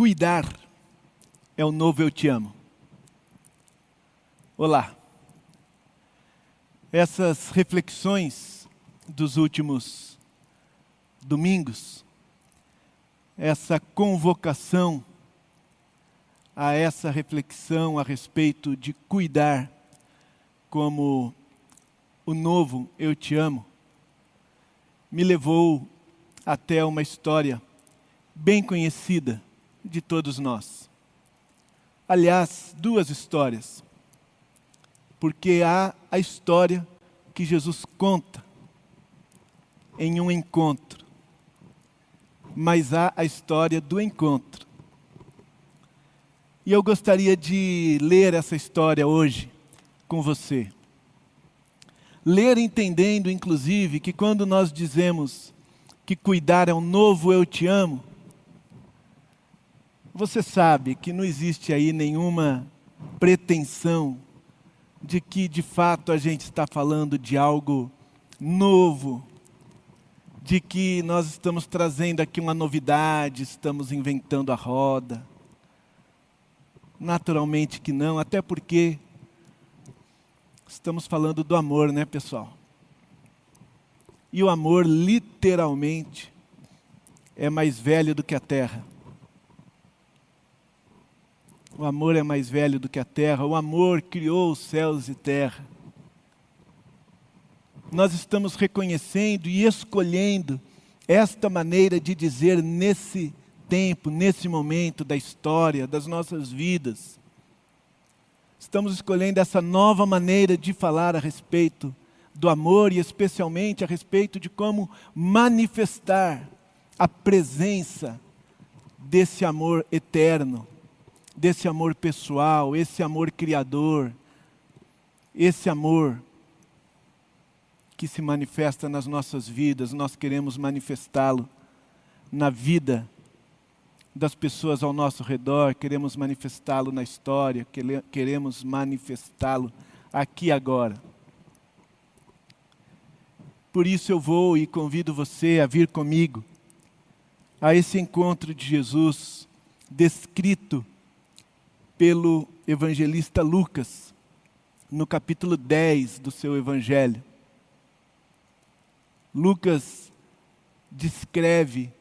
Cuidar é o novo eu te amo. Olá. Essas reflexões dos últimos domingos, essa convocação a essa reflexão a respeito de cuidar como o novo eu te amo, me levou até uma história bem conhecida de todos nós. Aliás, duas histórias. Porque há a história que Jesus conta em um encontro, mas há a história do encontro. E eu gostaria de ler essa história hoje com você. Ler entendendo, inclusive, que quando nós dizemos que cuidar é um novo eu te amo, você sabe que não existe aí nenhuma pretensão de que de fato a gente está falando de algo novo, de que nós estamos trazendo aqui uma novidade, estamos inventando a roda. Naturalmente que não, até porque estamos falando do amor, né, pessoal? E o amor, literalmente, é mais velho do que a terra. O amor é mais velho do que a terra. O amor criou os céus e terra. Nós estamos reconhecendo e escolhendo esta maneira de dizer nesse tempo, nesse momento da história, das nossas vidas. Estamos escolhendo essa nova maneira de falar a respeito do amor e, especialmente, a respeito de como manifestar a presença desse amor eterno desse amor pessoal, esse amor criador, esse amor que se manifesta nas nossas vidas, nós queremos manifestá-lo na vida das pessoas ao nosso redor, queremos manifestá-lo na história, queremos manifestá-lo aqui agora. Por isso eu vou e convido você a vir comigo a esse encontro de Jesus descrito pelo evangelista Lucas, no capítulo 10 do seu evangelho. Lucas descreve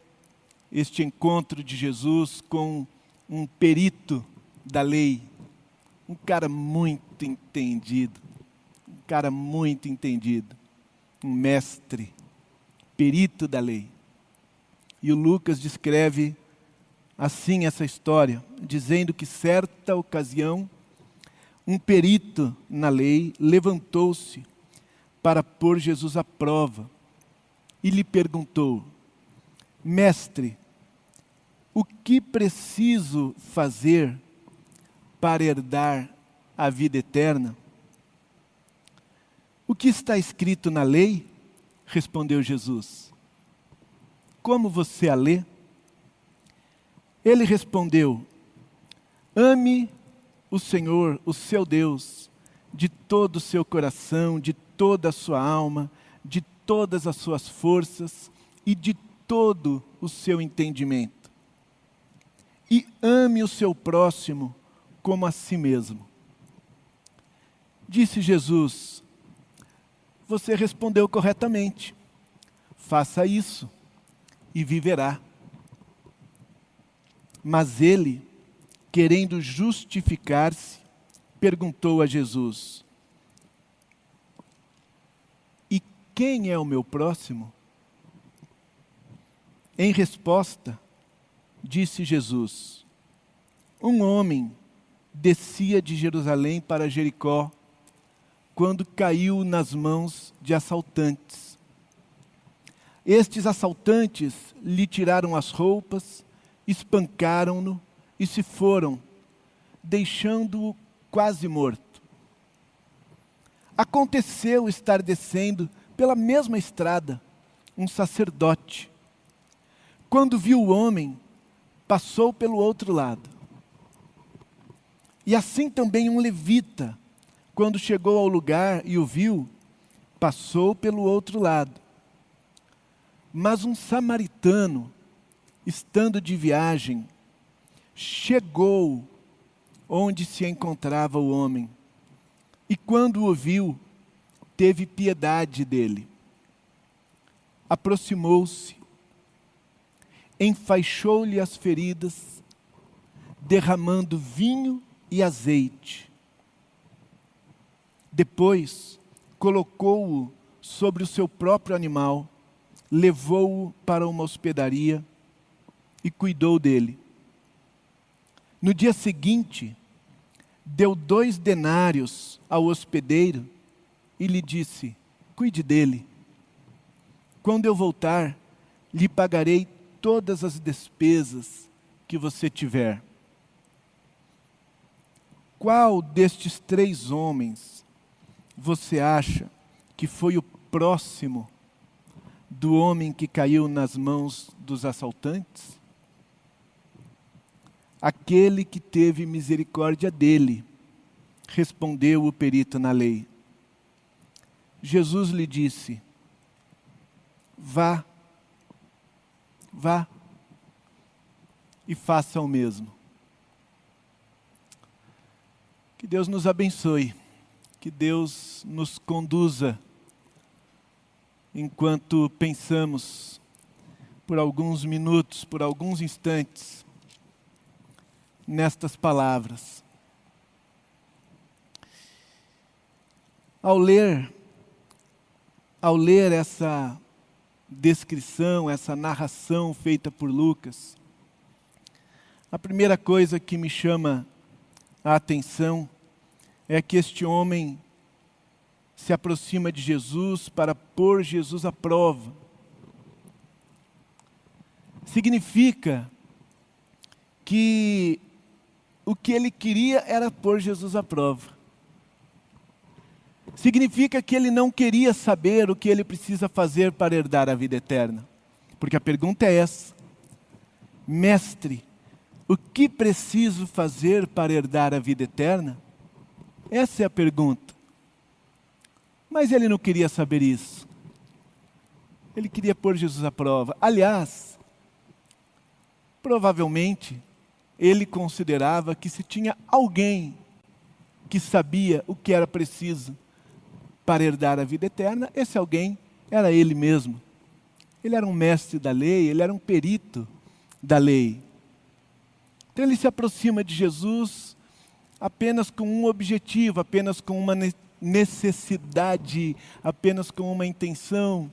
este encontro de Jesus com um perito da lei, um cara muito entendido, um cara muito entendido, um mestre, perito da lei. E o Lucas descreve assim essa história, dizendo que certa ocasião um perito na lei levantou-se para pôr Jesus à prova e lhe perguntou: Mestre, o que preciso fazer para herdar a vida eterna? O que está escrito na lei? Respondeu Jesus. Como você a lê? Ele respondeu: Ame o Senhor, o seu Deus, de todo o seu coração, de toda a sua alma, de todas as suas forças e de todo o seu entendimento. E ame o seu próximo como a si mesmo. Disse Jesus: Você respondeu corretamente. Faça isso e viverá. Mas ele, querendo justificar-se, perguntou a Jesus: E quem é o meu próximo? Em resposta, disse Jesus: Um homem descia de Jerusalém para Jericó quando caiu nas mãos de assaltantes. Estes assaltantes lhe tiraram as roupas, espancaram-no e se foram, deixando-o quase morto. Aconteceu estar descendo pela mesma estrada um sacerdote. Quando viu o homem, passou pelo outro lado. E assim também um levita, quando chegou ao lugar e o viu, passou pelo outro lado. Mas um samaritano, estando de viagem, chegou onde se encontrava o homem e, quando o viu, teve piedade dele. Aproximou-se, enfaixou-lhe as feridas, derramando vinho e azeite. Depois, colocou-o sobre o seu próprio animal, levou-o para uma hospedaria e cuidou dele. No dia seguinte, deu dois denários ao hospedeiro e lhe disse: Cuide dele. Quando eu voltar, lhe pagarei todas as despesas que você tiver. Qual destes três homens você acha que foi o próximo do homem que caiu nas mãos dos assaltantes? Aquele que teve misericórdia dele, respondeu o perito na lei. Jesus lhe disse: Vá, vá e faça o mesmo. Que Deus nos abençoe, que Deus nos conduza enquanto pensamos por alguns minutos, por alguns instantes, nestas palavras. Ao ler, ao ler essa descrição, essa narração feita por Lucas, a primeira coisa que me chama a atenção é que este homem se aproxima de Jesus para pôr Jesus à prova. Significa que o que ele queria era pôr Jesus à prova. Significa que ele não queria saber o que ele precisa fazer para herdar a vida eterna. Porque a pergunta é essa: Mestre, o que preciso fazer para herdar a vida eterna? Essa é a pergunta. Mas ele não queria saber isso. Ele queria pôr Jesus à prova. Aliás, provavelmente, ele considerava que se tinha alguém que sabia o que era preciso para herdar a vida eterna, esse alguém era ele mesmo. Ele era um mestre da lei, ele era um perito da lei. Então ele se aproxima de Jesus apenas com um objetivo, apenas com uma necessidade, apenas com uma intenção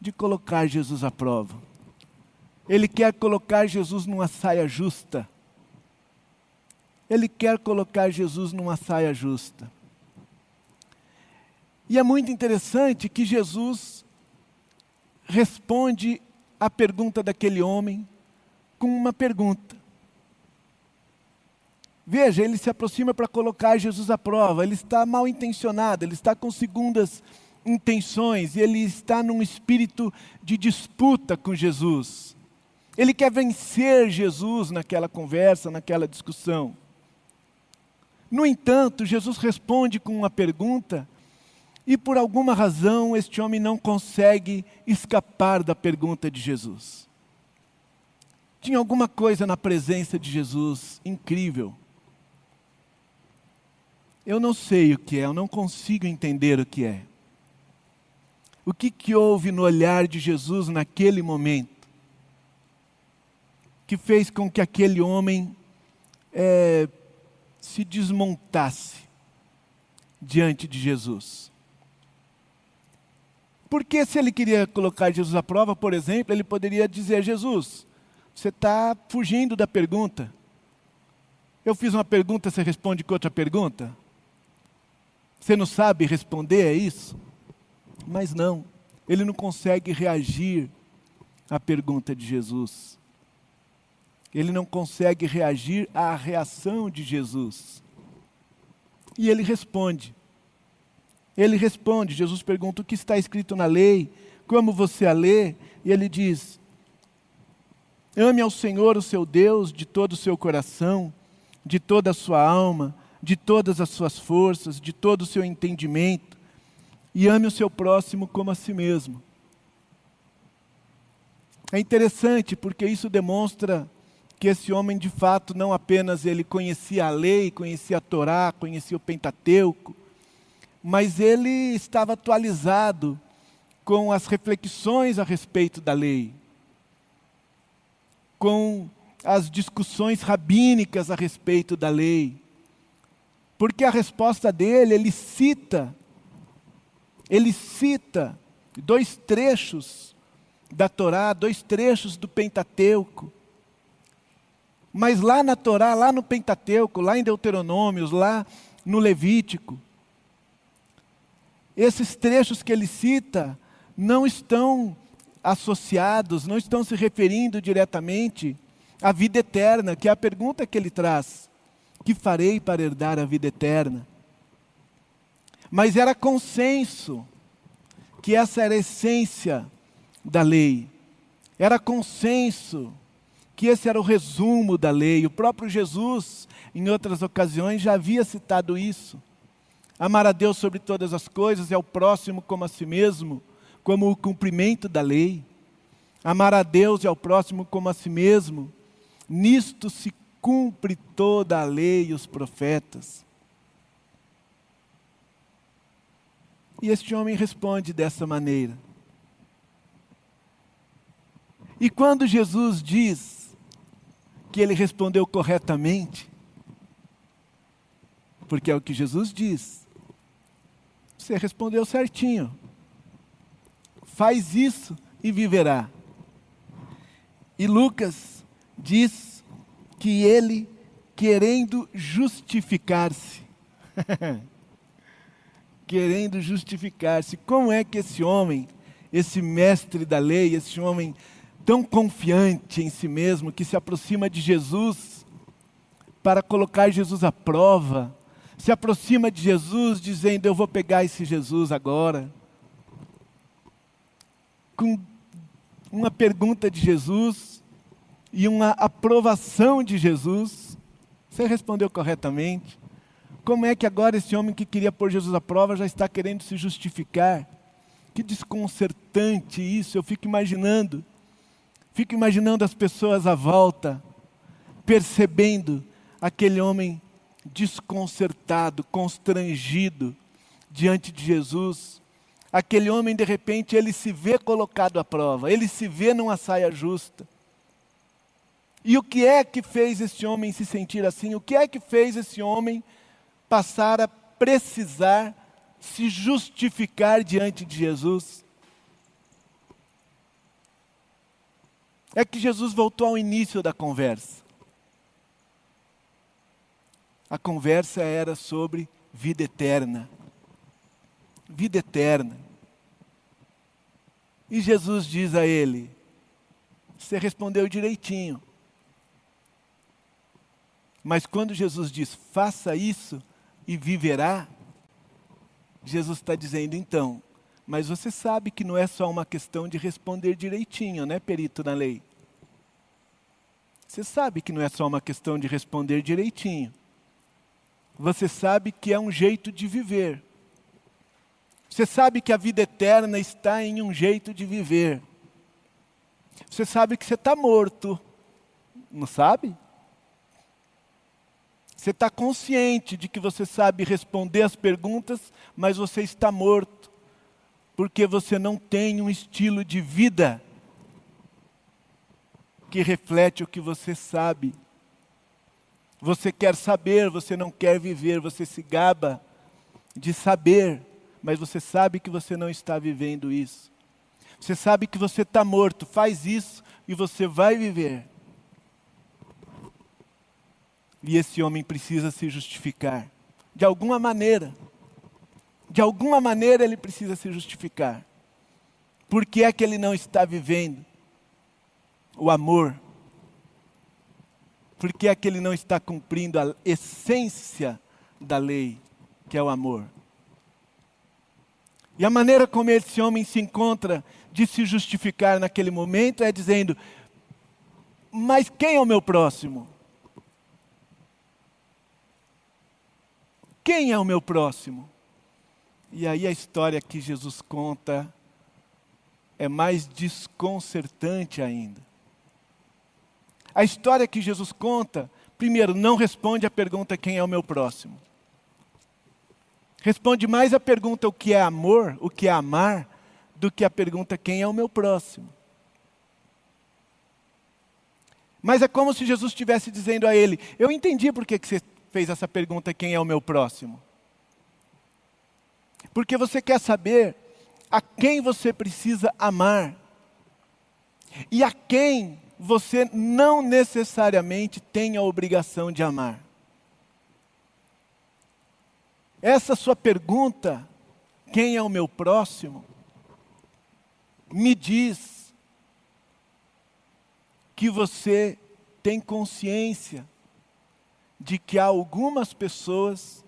de colocar Jesus à prova. Ele quer colocar Jesus numa saia justa. Ele quer colocar Jesus numa saia justa. E é muito interessante que Jesus responde à pergunta daquele homem com uma pergunta. Veja, ele se aproxima para colocar Jesus à prova. Ele está mal intencionado, ele está com segundas intenções e ele está num espírito de disputa com Jesus. Ele quer vencer Jesus naquela conversa, naquela discussão. No entanto, Jesus responde com uma pergunta e por alguma razão este homem não consegue escapar da pergunta de Jesus. Tinha alguma coisa na presença de Jesus incrível eu não sei o que é, eu não consigo entender o que é. O que, que houve no olhar de Jesus naquele momento que fez com que aquele homem é, se desmontasse diante de Jesus? Porque se ele queria colocar Jesus à prova, por exemplo, ele poderia dizer: Jesus, você está fugindo da pergunta. Eu fiz uma pergunta, você responde com outra pergunta? Você não sabe responder a isso? Mas não, ele não consegue reagir à pergunta de Jesus. Ele não consegue reagir à reação de Jesus. E ele responde. Ele responde. Jesus pergunta o que está escrito na lei, como você a lê, e ele diz: Ame ao Senhor, o seu Deus, de todo o seu coração, de toda a sua alma, de todas as suas forças, de todo o seu entendimento, e ame o seu próximo como a si mesmo. É interessante porque isso demonstra que esse homem de fato não apenas ele conhecia a lei, conhecia a Torá, conhecia o Pentateuco, mas ele estava atualizado com as reflexões a respeito da lei, com as discussões rabínicas a respeito da lei. Porque a resposta dele, ele cita, ele cita dois trechos da Torá, dois trechos do Pentateuco. Mas lá na Torá, lá no Pentateuco, lá em Deuteronômios, lá no Levítico, esses trechos que ele cita não estão associados, não estão se referindo diretamente à vida eterna, que é a pergunta que ele traz: que farei para herdar a vida eterna? Mas era consenso que essa era a essência da lei. Era consenso que esse era o resumo da lei. O próprio Jesus, em outras ocasiões, já havia citado isso. Amar a Deus sobre todas as coisas e ao próximo como a si mesmo, como o cumprimento da lei. Amar a Deus e ao próximo como a si mesmo, nisto se cumpre toda a lei e os profetas. E este homem responde dessa maneira. E quando Jesus diz que ele respondeu corretamente, porque é o que Jesus diz, você respondeu certinho. Faz isso e viverá. E Lucas diz que ele, querendo justificar-se, querendo justificar-se, como é que esse homem, esse mestre da lei, esse homem tão confiante em si mesmo, que se aproxima de Jesus para colocar Jesus à prova, se aproxima de Jesus dizendo: Eu vou pegar esse Jesus agora. Com uma pergunta de Jesus e uma aprovação de Jesus, você respondeu corretamente. Como é que agora esse homem que queria pôr Jesus à prova já está querendo se justificar? Que desconcertante isso, eu fico imaginando. Fico imaginando as pessoas à volta, percebendo aquele homem desconcertado, constrangido diante de Jesus. Aquele homem, de repente, ele se vê colocado à prova, ele se vê numa saia justa. E o que é que fez esse homem se sentir assim? O que é que fez esse homem passar a precisar se justificar diante de Jesus? É que Jesus voltou ao início da conversa. A conversa era sobre vida eterna. Vida eterna. E Jesus diz a ele: Você respondeu direitinho. Mas quando Jesus diz, faça isso e viverá, Jesus está dizendo, então, mas você sabe que não é só uma questão de responder direitinho, né, perito na lei? Você sabe que não é só uma questão de responder direitinho você sabe que é um jeito de viver. Você sabe que a vida eterna está em um jeito de viver. Você sabe que você está morto, não sabe? Você está consciente de que você sabe responder as perguntas, mas você está morto, porque você não tem um estilo de vida que reflete o que você sabe. Você quer saber, você não quer viver, você se gaba de saber, mas você sabe que você não está vivendo isso. Você sabe que você está morto, faz isso e você vai viver. E esse homem precisa se justificar, de alguma maneira. De alguma maneira ele precisa se justificar. Por que é que ele não está vivendo o amor por que é que ele não está cumprindo a essência da lei, que é o amor? E a maneira como esse homem se encontra de se justificar naquele momento é dizendo: Mas quem é o meu próximo? Quem é o meu próximo? E aí a história que Jesus conta é mais desconcertante ainda. A história que Jesus conta, primeiro, não responde a pergunta quem é o meu próximo. Responde mais a pergunta o que é amor, o que é amar, do que a pergunta quem é o meu próximo. Mas é como se Jesus estivesse dizendo a ele: Eu entendi por que você fez essa pergunta: quem é o meu próximo? Porque você quer saber a quem você precisa amar e a quem você não necessariamente tem a obrigação de amar. Essa sua pergunta, quem é o meu próximo, me diz que você tem consciência de que há algumas pessoas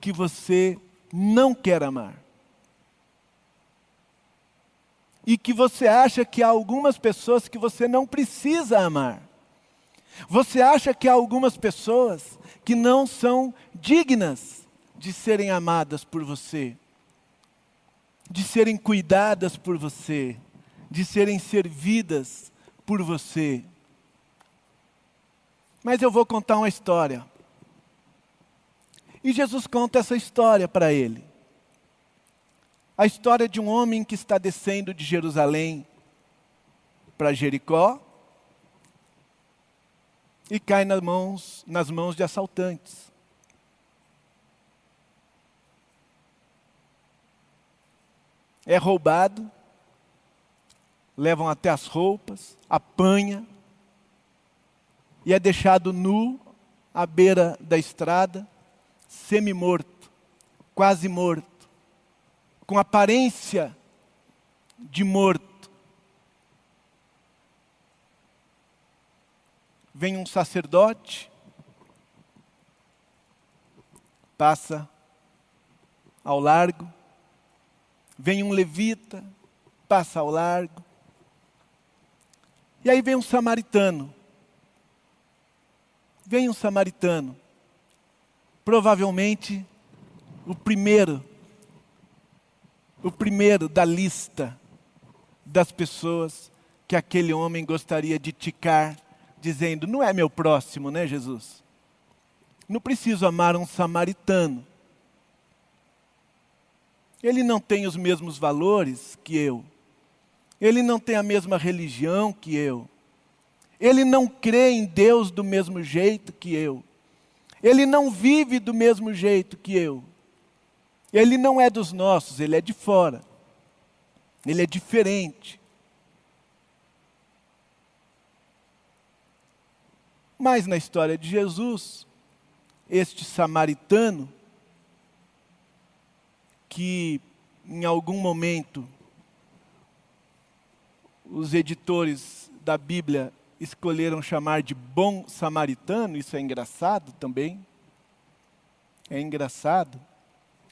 que você não quer amar. E que você acha que há algumas pessoas que você não precisa amar. Você acha que há algumas pessoas que não são dignas de serem amadas por você, de serem cuidadas por você, de serem servidas por você. Mas eu vou contar uma história. E Jesus conta essa história para ele. A história de um homem que está descendo de Jerusalém para Jericó e cai nas mãos, nas mãos de assaltantes. É roubado, levam até as roupas, apanha e é deixado nu à beira da estrada, semi-morto, quase morto com aparência de morto. Vem um sacerdote, passa ao largo, vem um levita, passa ao largo, e aí vem um samaritano. Vem um samaritano, provavelmente o primeiro o primeiro da lista das pessoas que aquele homem gostaria de ticar, dizendo: Não é meu próximo, né, Jesus? Não preciso amar um samaritano. Ele não tem os mesmos valores que eu. Ele não tem a mesma religião que eu. Ele não crê em Deus do mesmo jeito que eu. Ele não vive do mesmo jeito que eu. Ele não é dos nossos, ele é de fora. Ele é diferente. Mas na história de Jesus, este samaritano, que em algum momento os editores da Bíblia escolheram chamar de bom samaritano, isso é engraçado também. É engraçado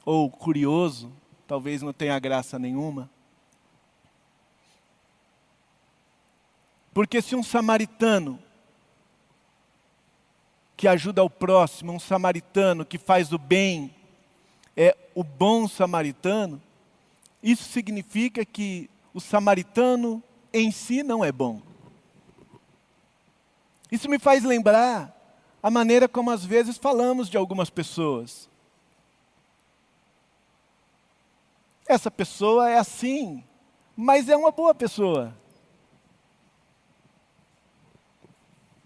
ou curioso, talvez não tenha graça nenhuma. Porque se um samaritano que ajuda o próximo, um samaritano que faz o bem, é o bom samaritano, isso significa que o samaritano em si não é bom. Isso me faz lembrar a maneira como às vezes falamos de algumas pessoas. Essa pessoa é assim, mas é uma boa pessoa.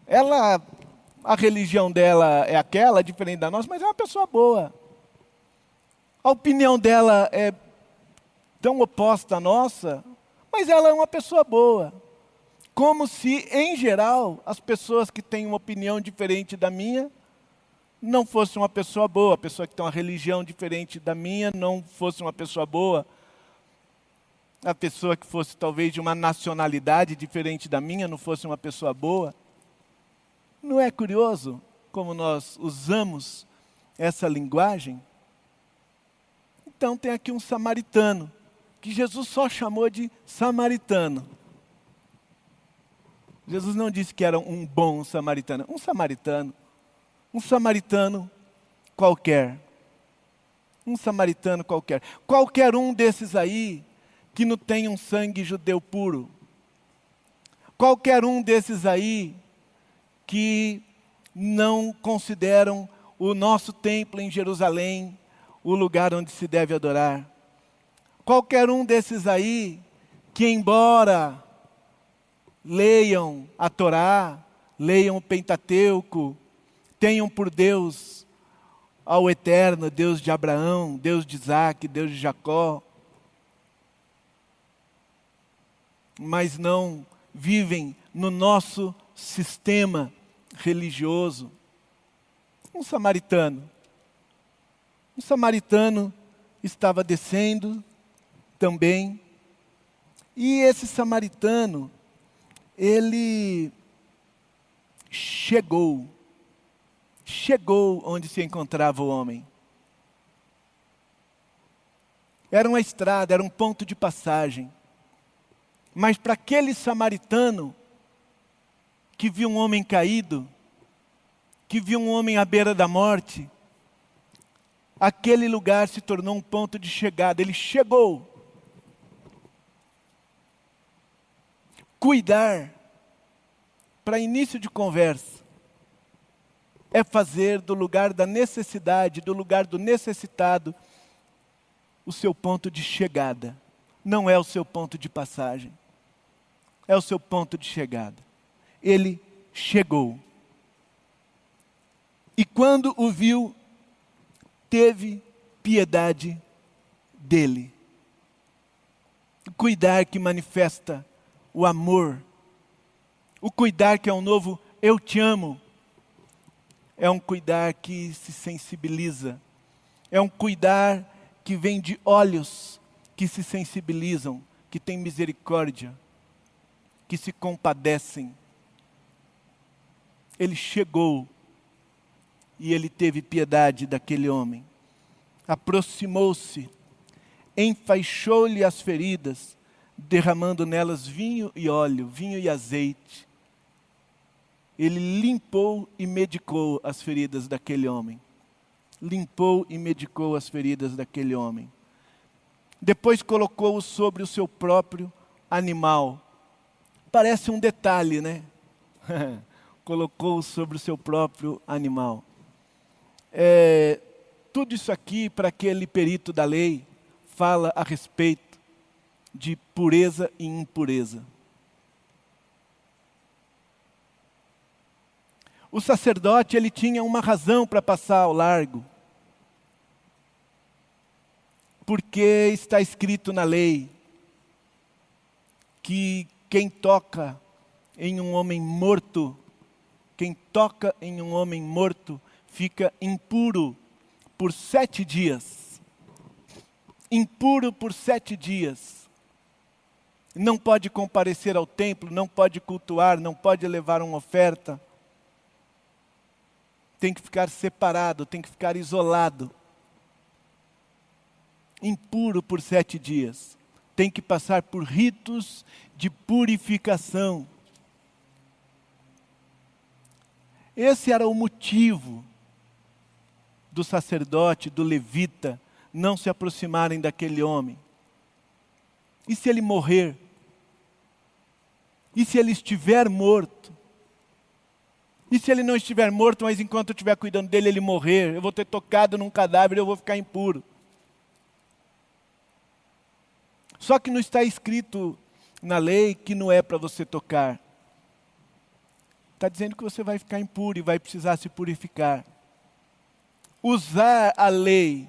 Ela, a religião dela é aquela, diferente da nossa, mas é uma pessoa boa. A opinião dela é tão oposta à nossa, mas ela é uma pessoa boa. Como se, em geral, as pessoas que têm uma opinião diferente da minha não fosse uma pessoa boa, a pessoa que tem uma religião diferente da minha não fosse uma pessoa boa, a pessoa que fosse talvez de uma nacionalidade diferente da minha não fosse uma pessoa boa. Não é curioso como nós usamos essa linguagem? Então tem aqui um samaritano, que Jesus só chamou de samaritano. Jesus não disse que era um bom samaritano, um samaritano um samaritano qualquer. Um samaritano qualquer. Qualquer um desses aí que não tem um sangue judeu puro. Qualquer um desses aí que não consideram o nosso templo em Jerusalém o lugar onde se deve adorar. Qualquer um desses aí, que embora leiam a Torá, leiam o Pentateuco, tenham por Deus ao eterno Deus de Abraão, Deus de Isaac, Deus de Jacó, mas não vivem no nosso sistema religioso. Um samaritano. Um samaritano estava descendo também, e esse samaritano, ele chegou, chegou onde se encontrava o homem. Era uma estrada, era um ponto de passagem. Mas para aquele samaritano que viu um homem caído, que viu um homem à beira da morte, aquele lugar se tornou um ponto de chegada. Ele chegou. Cuidar, para início de conversa, é fazer do lugar da necessidade, do lugar do necessitado, o seu ponto de chegada. Não é o seu ponto de passagem é o seu ponto de chegada. Ele chegou. E quando o viu, teve piedade dele. Cuidar que manifesta o amor. O cuidar que é um novo eu te amo. É um cuidar que se sensibiliza. É um cuidar que vem de olhos que se sensibilizam, que tem misericórdia que se compadecem. Ele chegou e ele teve piedade daquele homem. Aproximou-se, enfaixou-lhe as feridas, derramando nelas vinho e óleo, vinho e azeite. Ele limpou e medicou as feridas daquele homem. Limpou e medicou as feridas daquele homem. Depois colocou-o sobre o seu próprio animal parece um detalhe, né? Colocou sobre o seu próprio animal. É, tudo isso aqui, para aquele perito da lei, fala a respeito de pureza e impureza. O sacerdote, ele tinha uma razão para passar ao largo. Porque está escrito na lei que quem toca em um homem morto, quem toca em um homem morto, fica impuro por sete dias. Impuro por sete dias. Não pode comparecer ao templo, não pode cultuar, não pode levar uma oferta. Tem que ficar separado, tem que ficar isolado. Impuro por sete dias tem que passar por ritos de purificação. Esse era o motivo do sacerdote, do levita, não se aproximarem daquele homem. E se ele morrer? E se ele estiver morto? E se ele não estiver morto, mas enquanto eu estiver cuidando dele, ele morrer? Eu vou ter tocado num cadáver, eu vou ficar impuro. Só que não está escrito na lei que não é para você tocar. Está dizendo que você vai ficar impuro e vai precisar se purificar. Usar a lei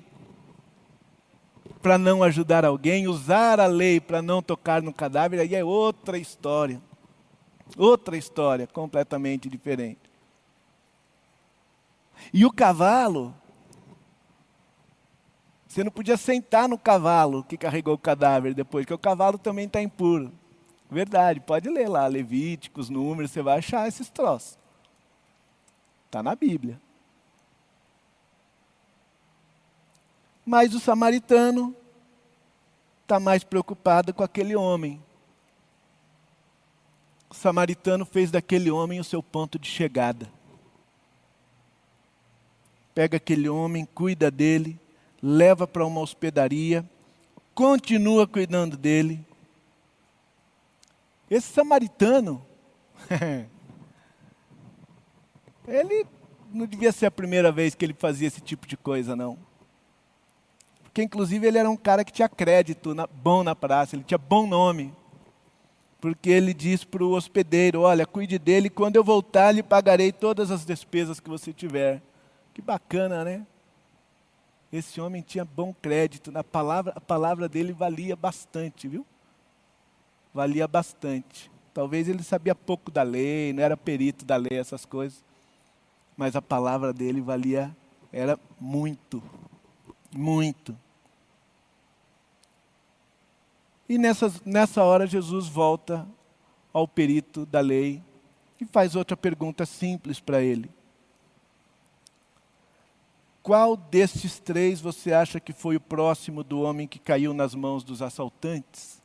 para não ajudar alguém, usar a lei para não tocar no cadáver, aí é outra história. Outra história completamente diferente. E o cavalo você não podia sentar no cavalo que carregou o cadáver depois, porque o cavalo também está impuro. Verdade, pode ler lá, Levíticos, Números, você vai achar esses troços. Está na Bíblia. Mas o samaritano está mais preocupado com aquele homem. Samaritano fez daquele homem o seu ponto de chegada. Pega aquele homem, cuida dele, leva para uma hospedaria, continua cuidando dele. Esse samaritano, Ele não devia ser a primeira vez que ele fazia esse tipo de coisa, não. Porque, inclusive, ele era um cara que tinha crédito bom na praça, ele tinha bom nome. Porque ele diz para o hospedeiro: Olha, cuide dele, quando eu voltar, lhe pagarei todas as despesas que você tiver. Que bacana, né? Esse homem tinha bom crédito, na palavra, a palavra dele valia bastante, viu? Valia bastante. Talvez ele sabia pouco da lei, não era perito da lei, essas coisas. Mas a palavra dele valia, era muito, muito. E nessas, nessa hora Jesus volta ao perito da lei e faz outra pergunta simples para ele. Qual destes três você acha que foi o próximo do homem que caiu nas mãos dos assaltantes?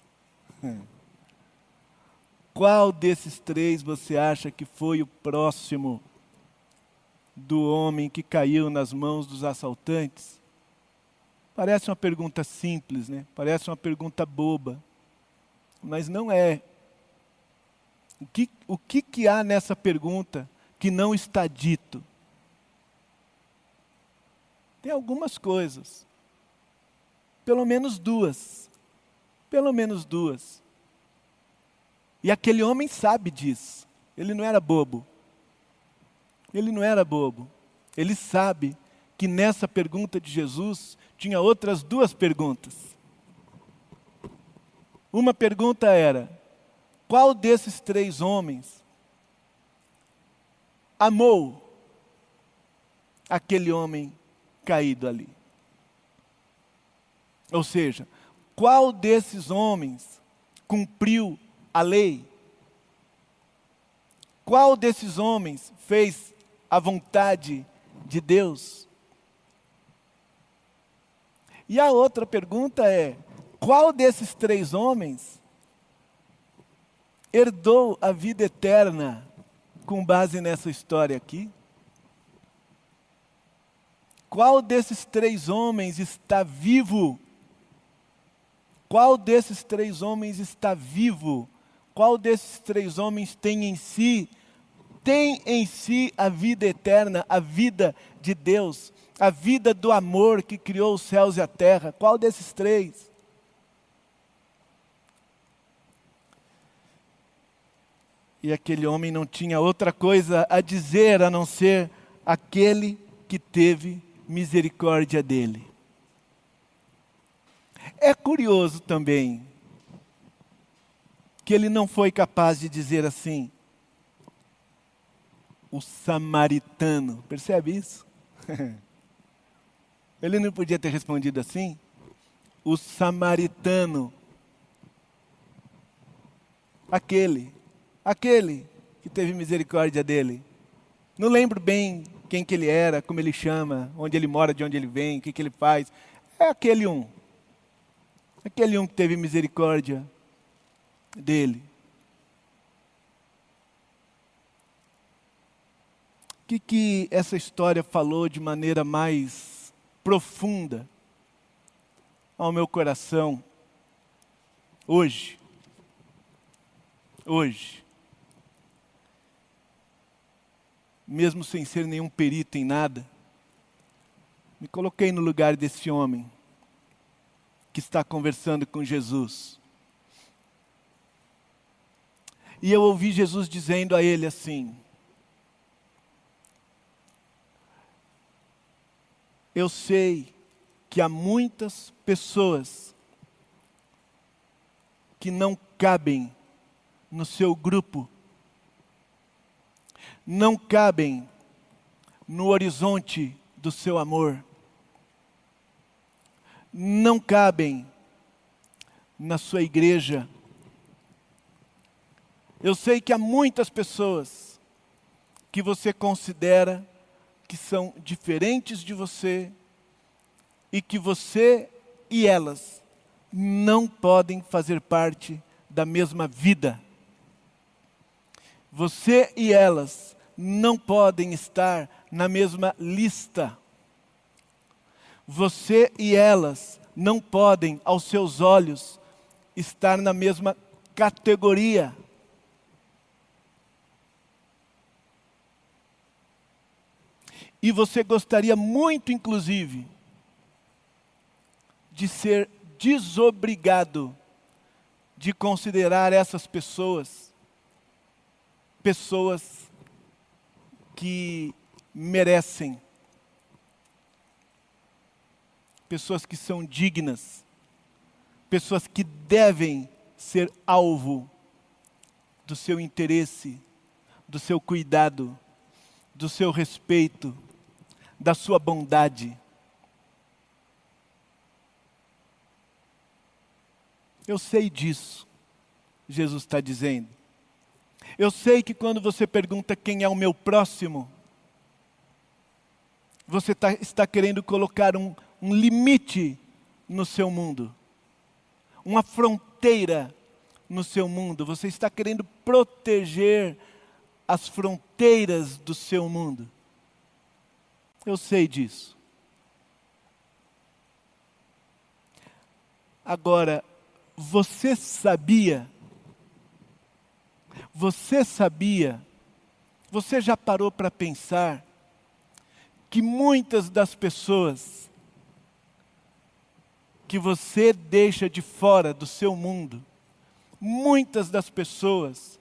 Qual desses três você acha que foi o próximo do homem que caiu nas mãos dos assaltantes? Parece uma pergunta simples, né? Parece uma pergunta boba. Mas não é. O que, o que, que há nessa pergunta que não está dito? Tem algumas coisas. Pelo menos duas. Pelo menos duas. E aquele homem sabe disso. Ele não era bobo. Ele não era bobo. Ele sabe que nessa pergunta de Jesus tinha outras duas perguntas. Uma pergunta era: qual desses três homens amou aquele homem caído ali? Ou seja, qual desses homens cumpriu a lei? Qual desses homens fez a vontade de Deus? E a outra pergunta é: qual desses três homens herdou a vida eterna com base nessa história aqui? Qual desses três homens está vivo? Qual desses três homens está vivo qual desses três homens tem em si, tem em si a vida eterna, a vida de Deus, a vida do amor que criou os céus e a terra? Qual desses três? E aquele homem não tinha outra coisa a dizer a não ser aquele que teve misericórdia dele. É curioso também que ele não foi capaz de dizer assim, o samaritano. Percebe isso? ele não podia ter respondido assim? O samaritano. Aquele, aquele que teve misericórdia dele. Não lembro bem quem que ele era, como ele chama, onde ele mora, de onde ele vem, o que, que ele faz. É aquele um. Aquele um que teve misericórdia dele. Que, que essa história falou de maneira mais profunda ao meu coração hoje? Hoje. Mesmo sem ser nenhum perito em nada, me coloquei no lugar desse homem que está conversando com Jesus. E eu ouvi Jesus dizendo a ele assim: Eu sei que há muitas pessoas que não cabem no seu grupo, não cabem no horizonte do seu amor, não cabem na sua igreja. Eu sei que há muitas pessoas que você considera que são diferentes de você e que você e elas não podem fazer parte da mesma vida. Você e elas não podem estar na mesma lista. Você e elas não podem, aos seus olhos, estar na mesma categoria. E você gostaria muito, inclusive, de ser desobrigado de considerar essas pessoas pessoas que merecem, pessoas que são dignas, pessoas que devem ser alvo do seu interesse, do seu cuidado, do seu respeito, da sua bondade. Eu sei disso, Jesus está dizendo. Eu sei que quando você pergunta quem é o meu próximo, você tá, está querendo colocar um, um limite no seu mundo, uma fronteira no seu mundo, você está querendo proteger as fronteiras do seu mundo. Eu sei disso. Agora, você sabia? Você sabia? Você já parou para pensar que muitas das pessoas que você deixa de fora do seu mundo, muitas das pessoas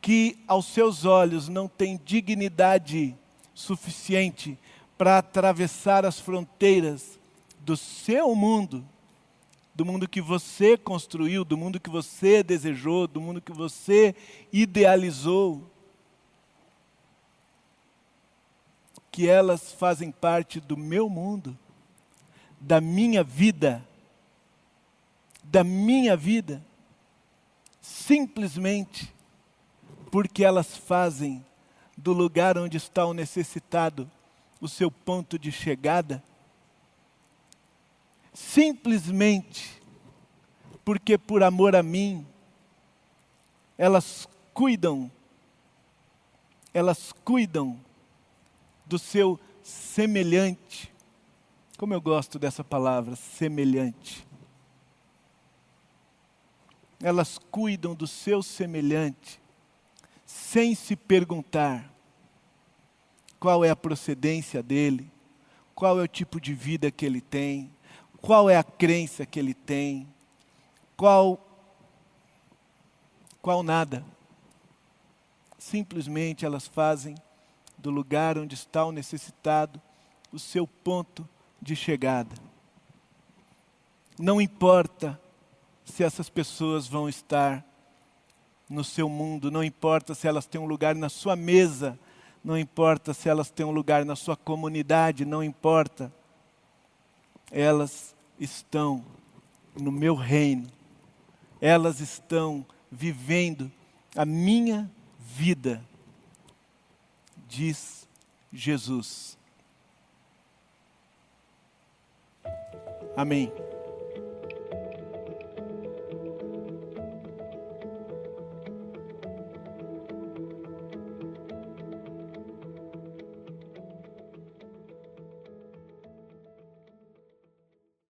que aos seus olhos não têm dignidade suficiente para atravessar as fronteiras do seu mundo, do mundo que você construiu, do mundo que você desejou, do mundo que você idealizou, que elas fazem parte do meu mundo, da minha vida, da minha vida, simplesmente porque elas fazem do lugar onde está o necessitado o seu ponto de chegada, simplesmente porque por amor a mim, elas cuidam, elas cuidam do seu semelhante. Como eu gosto dessa palavra, semelhante. Elas cuidam do seu semelhante, sem se perguntar qual é a procedência dele, qual é o tipo de vida que ele tem, qual é a crença que ele tem, qual qual nada. Simplesmente elas fazem do lugar onde está o necessitado o seu ponto de chegada. Não importa se essas pessoas vão estar no seu mundo, não importa se elas têm um lugar na sua mesa, não importa se elas têm um lugar na sua comunidade, não importa. Elas estão no meu reino, elas estão vivendo a minha vida, diz Jesus. Amém.